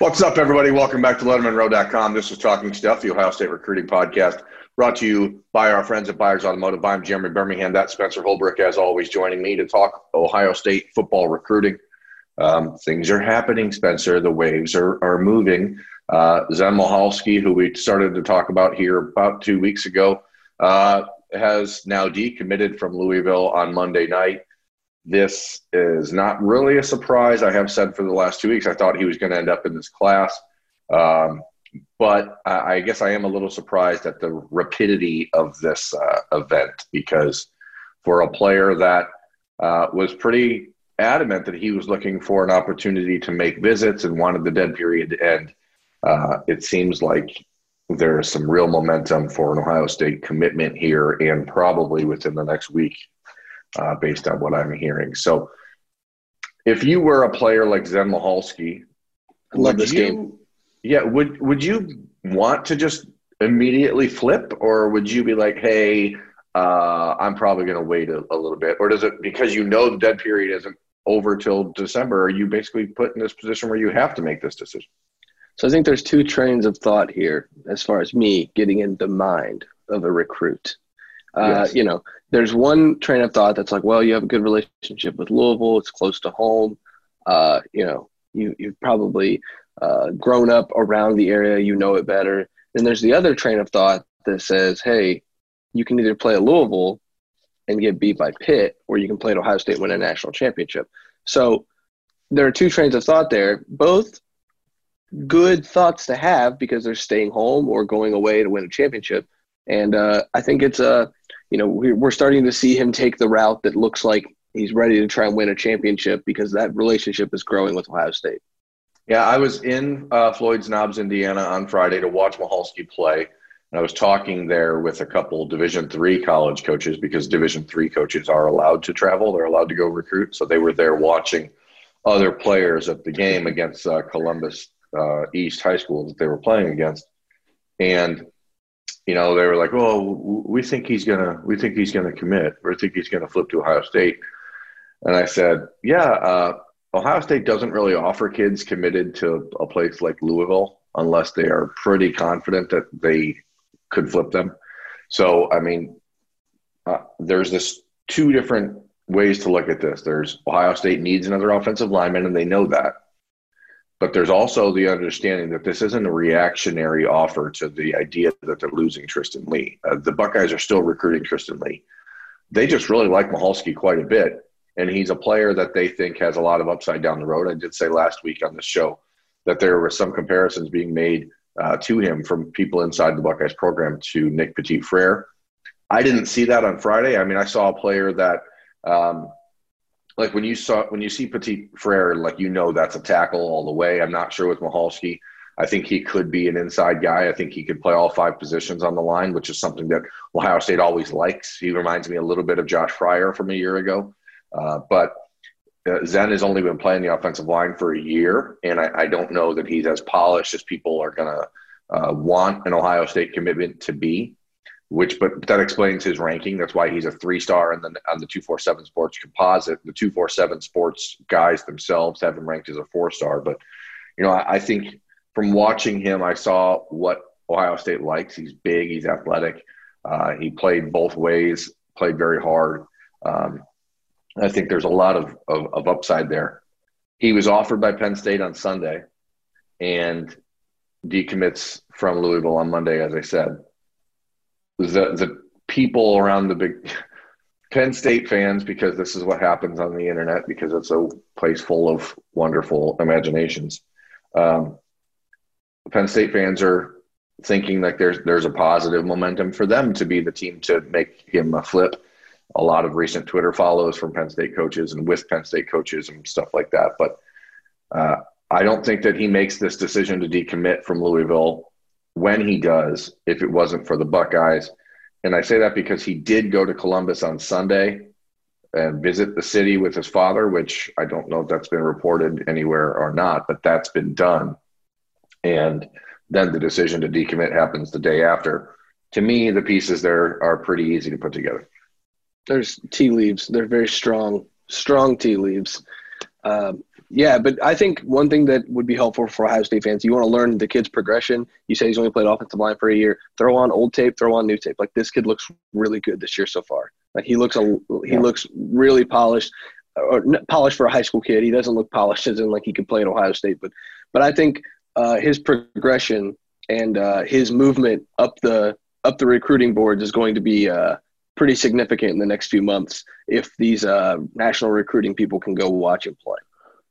What's up, everybody? Welcome back to LettermenRow.com. This is Talking Stuff, the Ohio State Recruiting Podcast, brought to you by our friends at Byers Automotive. I'm Jeremy Birmingham. That's Spencer Holbrook, as always, joining me to talk Ohio State football recruiting. Um, things are happening, Spencer. The waves are, are moving. Uh, Zen Michalski, who we started to talk about here about two weeks ago, uh, has now decommitted from Louisville on Monday night. This is not really a surprise. I have said for the last two weeks, I thought he was going to end up in this class. Um, but I guess I am a little surprised at the rapidity of this uh, event because for a player that uh, was pretty adamant that he was looking for an opportunity to make visits and wanted the dead period to end, uh, it seems like there's some real momentum for an Ohio State commitment here and probably within the next week uh, based on what I'm hearing. So, if you were a player like Zen Michalski, I love this you, game. Yeah, would would you want to just immediately flip, or would you be like, hey, uh, I'm probably going to wait a, a, little bit, or does it because you know the dead period isn't over till December? Are you basically put in this position where you have to make this decision? So I think there's two trains of thought here as far as me getting in the mind of a recruit. Uh, yes. You know, there's one train of thought that's like, well, you have a good relationship with Louisville. It's close to home. Uh, you know, you, you've probably uh, grown up around the area. You know it better. And there's the other train of thought that says, hey, you can either play at Louisville and get beat by Pitt, or you can play at Ohio State and win a national championship. So there are two trains of thought there, both good thoughts to have because they're staying home or going away to win a championship. And uh, I think it's a you know, we're starting to see him take the route that looks like he's ready to try and win a championship because that relationship is growing with Ohio State. Yeah, I was in uh, Floyd's Knobs, Indiana on Friday to watch Michalski play. And I was talking there with a couple Division three college coaches because Division three coaches are allowed to travel. They're allowed to go recruit. So they were there watching other players at the game against uh, Columbus uh, East High School that they were playing against. And you know, they were like, "Oh, we think he's gonna, we think he's gonna commit, or think he's gonna flip to Ohio State." And I said, "Yeah, uh, Ohio State doesn't really offer kids committed to a place like Louisville unless they are pretty confident that they could flip them." So, I mean, uh, there's this two different ways to look at this. There's Ohio State needs another offensive lineman, and they know that. But there's also the understanding that this isn't a reactionary offer to the idea that they're losing Tristan Leigh. Uh, the Buckeyes are still recruiting Tristan Leigh. They just really like Michalski quite a bit, and he's a player that they think has a lot of upside down the road. I did say last week on the show that there were some comparisons being made uh, to him from people inside the Buckeyes program to Nick Petit Frere. I didn't see that on Friday. I mean, I saw a player that um, like when you saw when you see Petit Frere, like you know that's a tackle all the way. I'm not sure with Michalski. I think he could be an inside guy. I think he could play all five positions on the line, which is something that Ohio State always likes. He reminds me a little bit of Josh Fryar from a year ago. Uh, but uh, Zen has only been playing the offensive line for a year, and I, I don't know that he's as polished as people are going to uh, want an Ohio State commitment to be which but that explains his ranking. That's why he's a three star and then on the two four seven sports composite. The two four seven sports guys themselves have him ranked as a four star. But you know, I, I, think from watching him, I saw what Ohio State likes. He's big, he's athletic. Uh, he played both ways, played very hard. Um, I think there's a lot of, of, of upside there. He was offered by Penn State on Sunday and decommits from Louisville on Monday, as I said the the people around the big Penn State fans because this is what happens on the internet because it's a place full of wonderful imaginations. Um, Penn State fans are thinking like there's there's a positive momentum for them to be the team to make him a flip. A lot of recent Twitter follows from Penn State coaches and with Penn State coaches and stuff like that. But uh, I don't think that he makes this decision to decommit from Louisville when he does if it wasn't for the Buckeyes. And I say that because he did go to Columbus on Sunday and visit the city with his father, which I don't know if that's been reported anywhere or not, but that's been done. And then the decision to decommit happens the day after. To me, the pieces there are pretty easy to put together. There's tea leaves. They're very strong, strong tea leaves. Um, Yeah, but I think one thing that would be helpful for Ohio State fans, you want to learn the kid's progression. You say he's only played offensive line for a year. Throw on old tape, throw on new tape. Like this kid looks really good this year so far. Like he looks a he yeah. looks really polished, or polished for a high school kid. He doesn't look polished as in like he could play at Ohio State, but but I think uh, his progression and uh, his movement up the up the recruiting boards is going to be uh, pretty significant in the next few months if these uh, national recruiting people can go watch him play.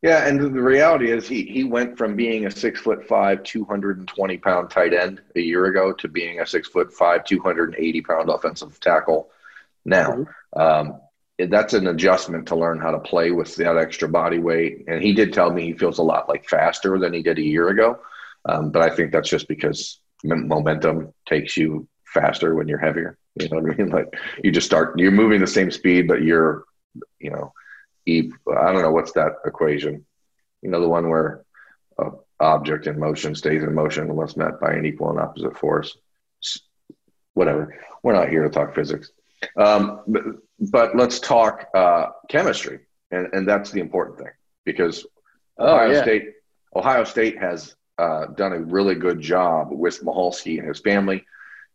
Yeah, and the reality is he he went from being a six foot five, two hundred and twenty pound tight end a year ago to being a six foot five, two hundred and eighty pound offensive tackle now. Mm-hmm. Um, that's an adjustment to learn how to play with that extra body weight. And he did tell me he feels a lot like faster than he did a year ago. Um, but I think that's just because momentum takes you faster when you're heavier. You know what I mean? Like you just start, you're moving the same speed, but you're, you know, I don't know what's that equation. You know, the one where a object in motion stays in motion unless met by an equal and opposite force. Whatever. We're not here to talk physics. Um, but, but, let's talk uh, chemistry, and, and that's the important thing because oh, Ohio yeah. State Ohio State has uh, done a really good job with Michalski and his family,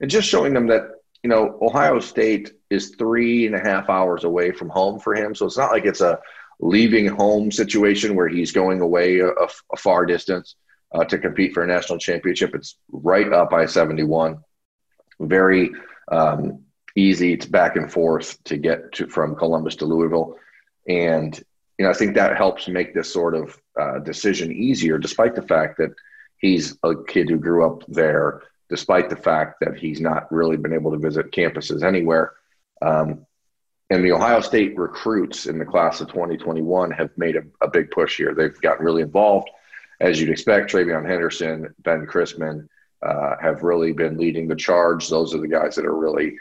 and just showing them that you know Ohio State is three and a half hours away from home for him, so it's not like it's a leaving home situation where he's going away a, a far distance uh, to compete for a national championship. It's right up I seventy one, very um, easy. It's back and forth to get to from Columbus to Louisville, and you know I think that helps make this sort of uh, decision easier, despite the fact that he's a kid who grew up there, despite the fact that he's not really been able to visit campuses anywhere. Um, and the Ohio State recruits in the class of 2021 have made a, a, big push here. They've gotten really involved, as you'd expect. TreVeyon Henderson, Ben Christman uh, have really been leading the charge. Those are the guys that are really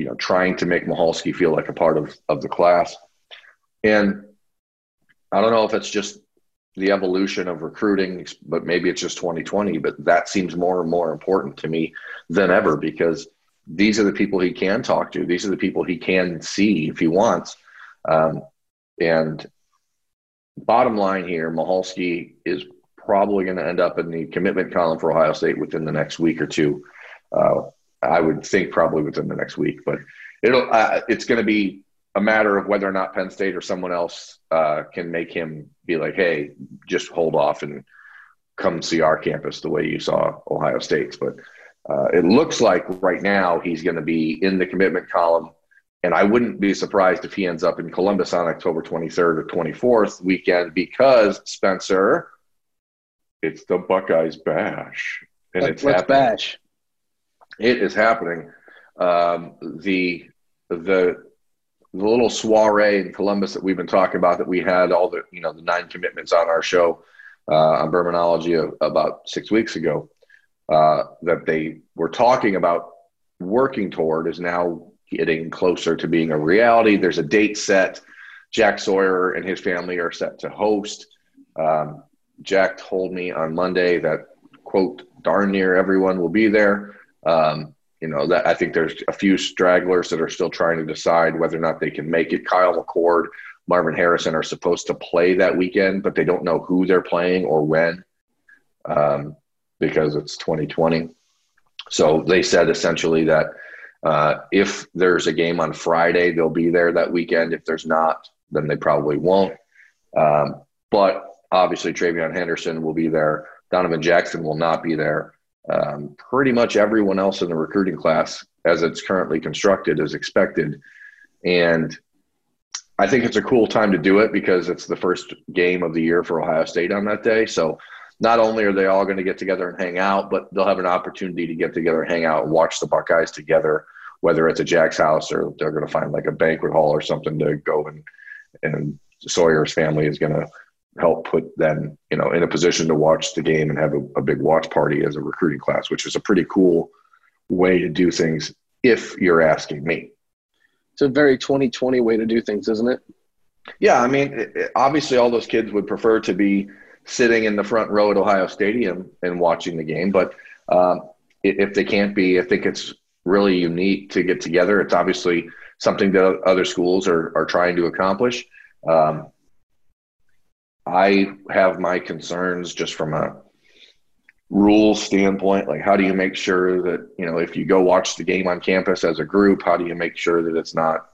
you know, trying to make Michalski feel like a part of, of the class. And I don't know if it's just the evolution of recruiting, but maybe it's just 2020, but that seems more and more important to me than ever because these are the people he can talk to. These are the people he can see if he wants. Um, and bottom line here, Michalski is probably going to end up in the commitment column for Ohio State within the next week or two. Uh, I would think probably within the next week, but it'll uh, it's going to be a matter of whether or not Penn State or someone else uh, can make him be like, hey, just hold off and come see our campus the way you saw Ohio State's. But uh, it looks like right now he's going to be in the commitment column. And I wouldn't be surprised if he ends up in Columbus on October 23rd or 24th weekend because Spencer, it's the Buckeyes bash. And Let, it's let's happening. bash. It is happening. Um, the the the little soiree in Columbus that we've been talking about that we had all the you know the nine commitments on our show uh, on Bermanology about six weeks ago uh, that they were talking about working toward is now getting closer to being a reality. There's a date set. Jack Sawyer and his family are set to host. Um, Jack told me on Monday that quote darn near everyone will be there. Um, you know that I think there's a few stragglers that are still trying to decide whether or not they can make it. Kyle McCord, Marvin Harrison are supposed to play that weekend, but they don't know who they're playing or when um, because it's 2020. So they said essentially that uh, if there's a game on Friday, they'll be there that weekend. If there's not, then they probably won't. Um, but obviously, TreVeyon Henderson will be there. Donovan Jackson will not be there um, pretty much everyone else in the recruiting class, as it's currently constructed, is expected. And I think it's a cool time to do it because it's the first game of the year for Ohio State on that day. So not only are they all going to get together and hang out, but they'll have an opportunity to get together hang out and watch the Buckeyes together, whether it's at Jack's house or they're going to find like a banquet hall or something to go and and Sawyer's family is going to help put them, you know, in a position to watch the game and have a, a big watch party as a recruiting class, which is a pretty cool way to do things if you're asking me. It's a very 2020 way to do things, isn't it? Yeah, I mean, it, it, obviously, all those kids would prefer to be sitting in the front row at Ohio Stadium and watching the game. But um, if they can't be, I think it's really unique to get together. It's obviously something that other schools are, are trying to accomplish. Um, I have my concerns just from a rule standpoint. Like, how do you make sure that, you know, if you go watch the game on campus as a group, how do you make sure that it's not,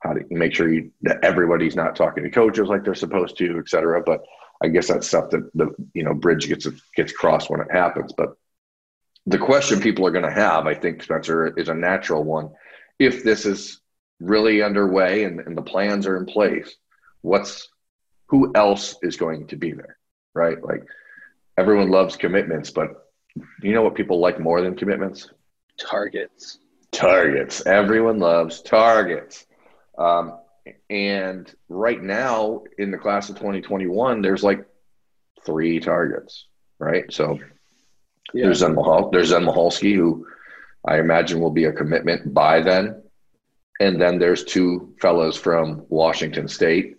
how do you make sure you, that everybody's not talking to coaches like they're supposed to, et cetera. But I guess that's stuff that the, you know, bridge gets, gets crossed when it happens. But the question people are going to have, I think, Spencer, is a natural one. If this is really underway and, and the plans are in place, what's who else is going to be there, right? Like everyone loves commitments, but you know what people like more than commitments? Targets. Targets. Everyone loves targets. Um, and right now in the class of 2021, there's like three targets, right? So yeah. There's Zen Mahal, there's Zen Michalski, who I imagine will be a commitment by then. And then there's two fellows from Washington State.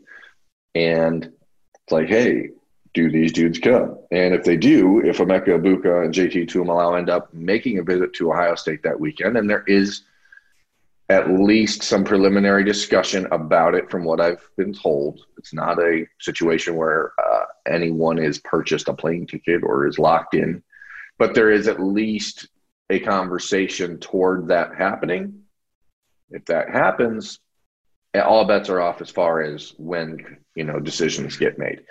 And it's like, hey, do these dudes come? And if they do, if Emeka Egbuka and JT Tuimoloau end up making a visit to Ohio State that weekend, and there is at least some preliminary discussion about it from what I've been told. It's not a situation where uh, anyone is purchased a plane ticket or is locked in but there is at least a conversation toward that happening. If that happens, all bets are off as far as when you know decisions get made.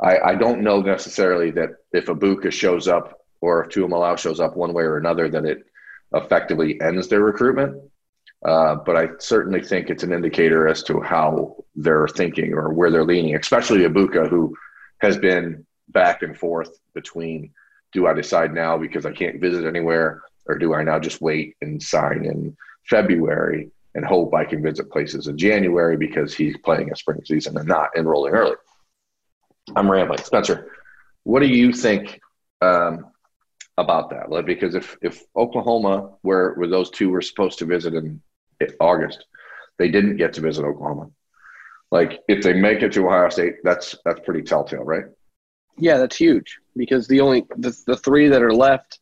I, I don't know necessarily that if Egbuka shows up or if Tuimoloau shows up one way or another, that it effectively ends their recruitment. Uh, but I certainly think it's an indicator as to how they're thinking or where they're leaning, especially Egbuka, who has been back and forth between do I decide now because I can't visit anywhere, or do I now just wait and sign in February and hope I can visit places in January because he's playing a spring season and not enrolling early? I'm rambling. Spencer, what do you think um, about that? Like, because if, if Oklahoma, where, where those two were supposed to visit in August, they didn't get to visit Oklahoma. Like, if they make it to Ohio State, that's that's pretty telltale, right? Yeah, that's huge because the only the, the three that are left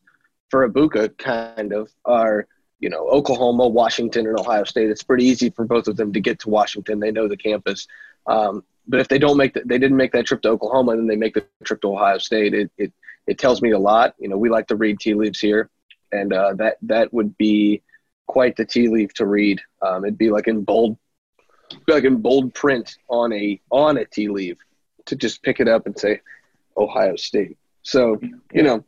for Egbuka kind of are you know Oklahoma, Washington, and Ohio State. It's pretty easy for both of them to get to Washington. They know the campus. Um, but if they don't make that, they didn't make that trip to Oklahoma, and then they make the trip to Ohio State. It it it tells me a lot. You know, we like to read tea leaves here, and uh, that that would be quite the tea leaf to read. Um, it'd be like in bold, like in bold print on a on a tea leaf to just pick it up and say, Ohio State. So, you know,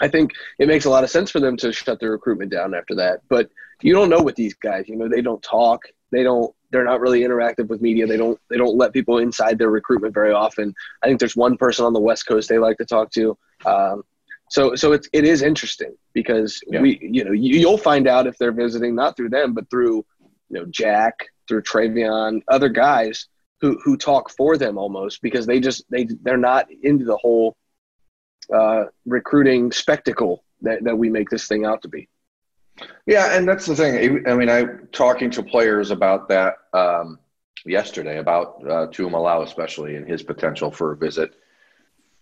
I think it makes a lot of sense for them to shut their recruitment down after that. But you don't know with these guys. You know, they don't talk. They don't. They're not really interactive with media. They don't. They don't let people inside their recruitment very often. I think there's one person on the West Coast they like to talk to. Um, so, so it's it is interesting because yeah. we, you know, you, you'll find out if they're visiting not through them, but through, you know, Jack, through TreVeyon, other guys who who talk for them almost because they just they they're not into the whole uh, recruiting spectacle that, that we make this thing out to be. Yeah, and that's the thing. I mean, I talking to players about that um, yesterday about uh, especially and his potential for a visit,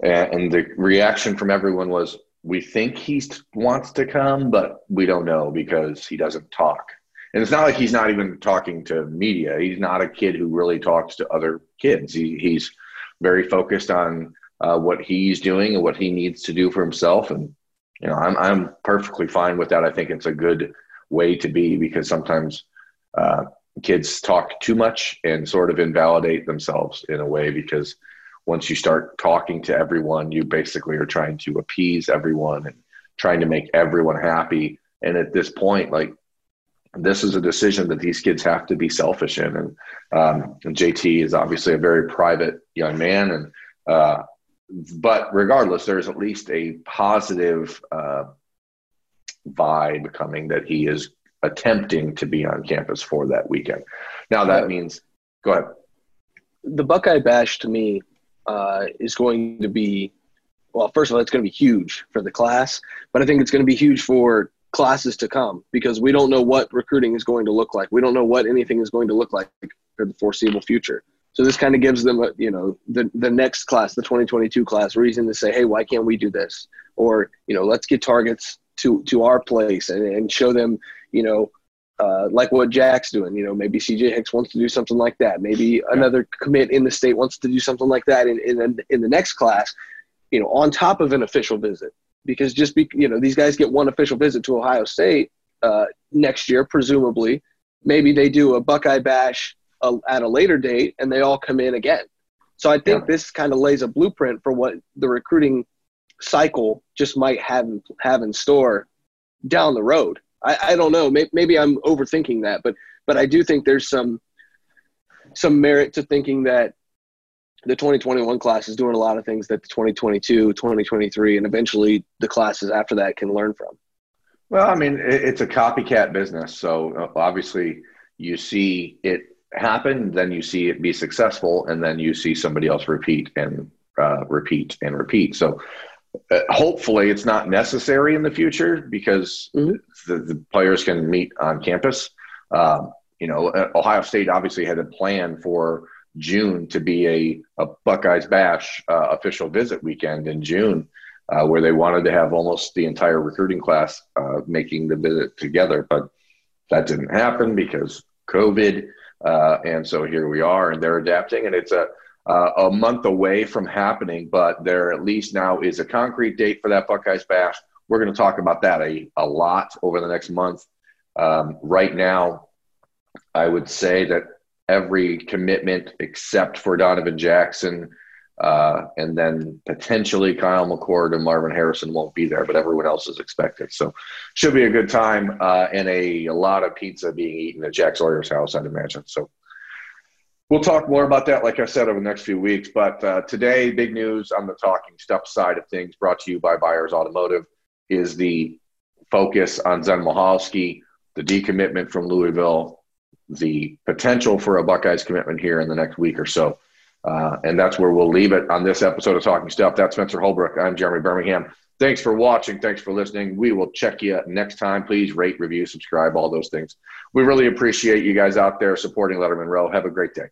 and, and the reaction from everyone was, "We think he wants to come, but we don't know because he doesn't talk." and it's not like he's not even talking to media. He's not a kid who really talks to other kids. He, he's very focused on uh, what he's doing and what he needs to do for himself. And you know, I'm I'm perfectly fine with that. I think it's a good way to be because sometimes uh, kids talk too much and sort of invalidate themselves in a way because once you start talking to everyone, you basically are trying to appease everyone and trying to make everyone happy. And at this point, like this is a decision that these kids have to be selfish in. And, um, and JT is obviously a very private young man. And, uh, but regardless, there's at least a positive uh, vibe coming that he is attempting to be on campus for that weekend. Now, that means, go ahead. The Buckeye Bash to me uh, is going to be, well, first of all, it's going to be huge for the class, but I think it's going to be huge for classes to come because we don't know what recruiting is going to look like. We don't know what anything is going to look like for the foreseeable future. So this kind of gives them, a, you know, the the next class, the 2022 class, reason to say, hey, why can't we do this? Or you know, let's get targets to to our place and, and show them, you know, uh, like what Jack's doing. You know, maybe CJ Hicks wants to do something like that. Maybe another commit in the state wants to do something like that in, in, in the next class, you know, on top of an official visit. Because just be, you know, these guys get one official visit to Ohio State uh, next year, presumably. Maybe they do a Buckeye Bash uh, at a later date and they all come in again. So I think yeah. this kind of lays a blueprint for what the recruiting cycle just might have have in store down the road. I, I don't know. Maybe, maybe I'm overthinking that, but but I do think there's some some merit to thinking that the 2021 class is doing a lot of things that the 2022, 2023, and eventually the classes after that can learn from. Well, I mean, it's a copycat business. So uh, obviously, you see it happen, then you see it be successful, and then you see somebody else repeat and uh, repeat and repeat. So uh, hopefully it's not necessary in the future because mm-hmm. the, the, players can meet on campus. Um, you know, uh, Ohio State obviously had a plan for June to be a, a Buckeyes Bash uh, official visit weekend in June, uh, where they wanted to have almost the entire recruiting class uh, making the visit together. But that didn't happen because COVID. Uh, and so here we are, and they're adapting, and it's a uh, a month away from happening, but there at least now is a concrete date for that Buckeyes Bash. We're going to talk about that a, a lot over the next month. Um, right now, I would say that every commitment except for Donovan Jackson uh, and then potentially Kyle McCord and Marvin Harrison won't be there, but everyone else is expected. So should be a good time uh, and a, a lot of pizza being eaten at Jack Sawyer's house, I'd imagine. So We'll talk more about that, like I said, over the next few weeks. But uh, today, big news on the talking stuff side of things, brought to you by Byers Automotive, is the focus on Zen Michalski, the decommitment from Louisville, the potential for a Buckeyes commitment here in the next week or so. Uh, and that's where we'll leave it on this episode of Talking Stuff. That's Spencer Holbrook. I'm Jeremy Birmingham. Thanks for watching. Thanks for listening. We will check you next time. Please rate, review, subscribe, all those things. We really appreciate you guys out there supporting Lettermen Row. Have a great day.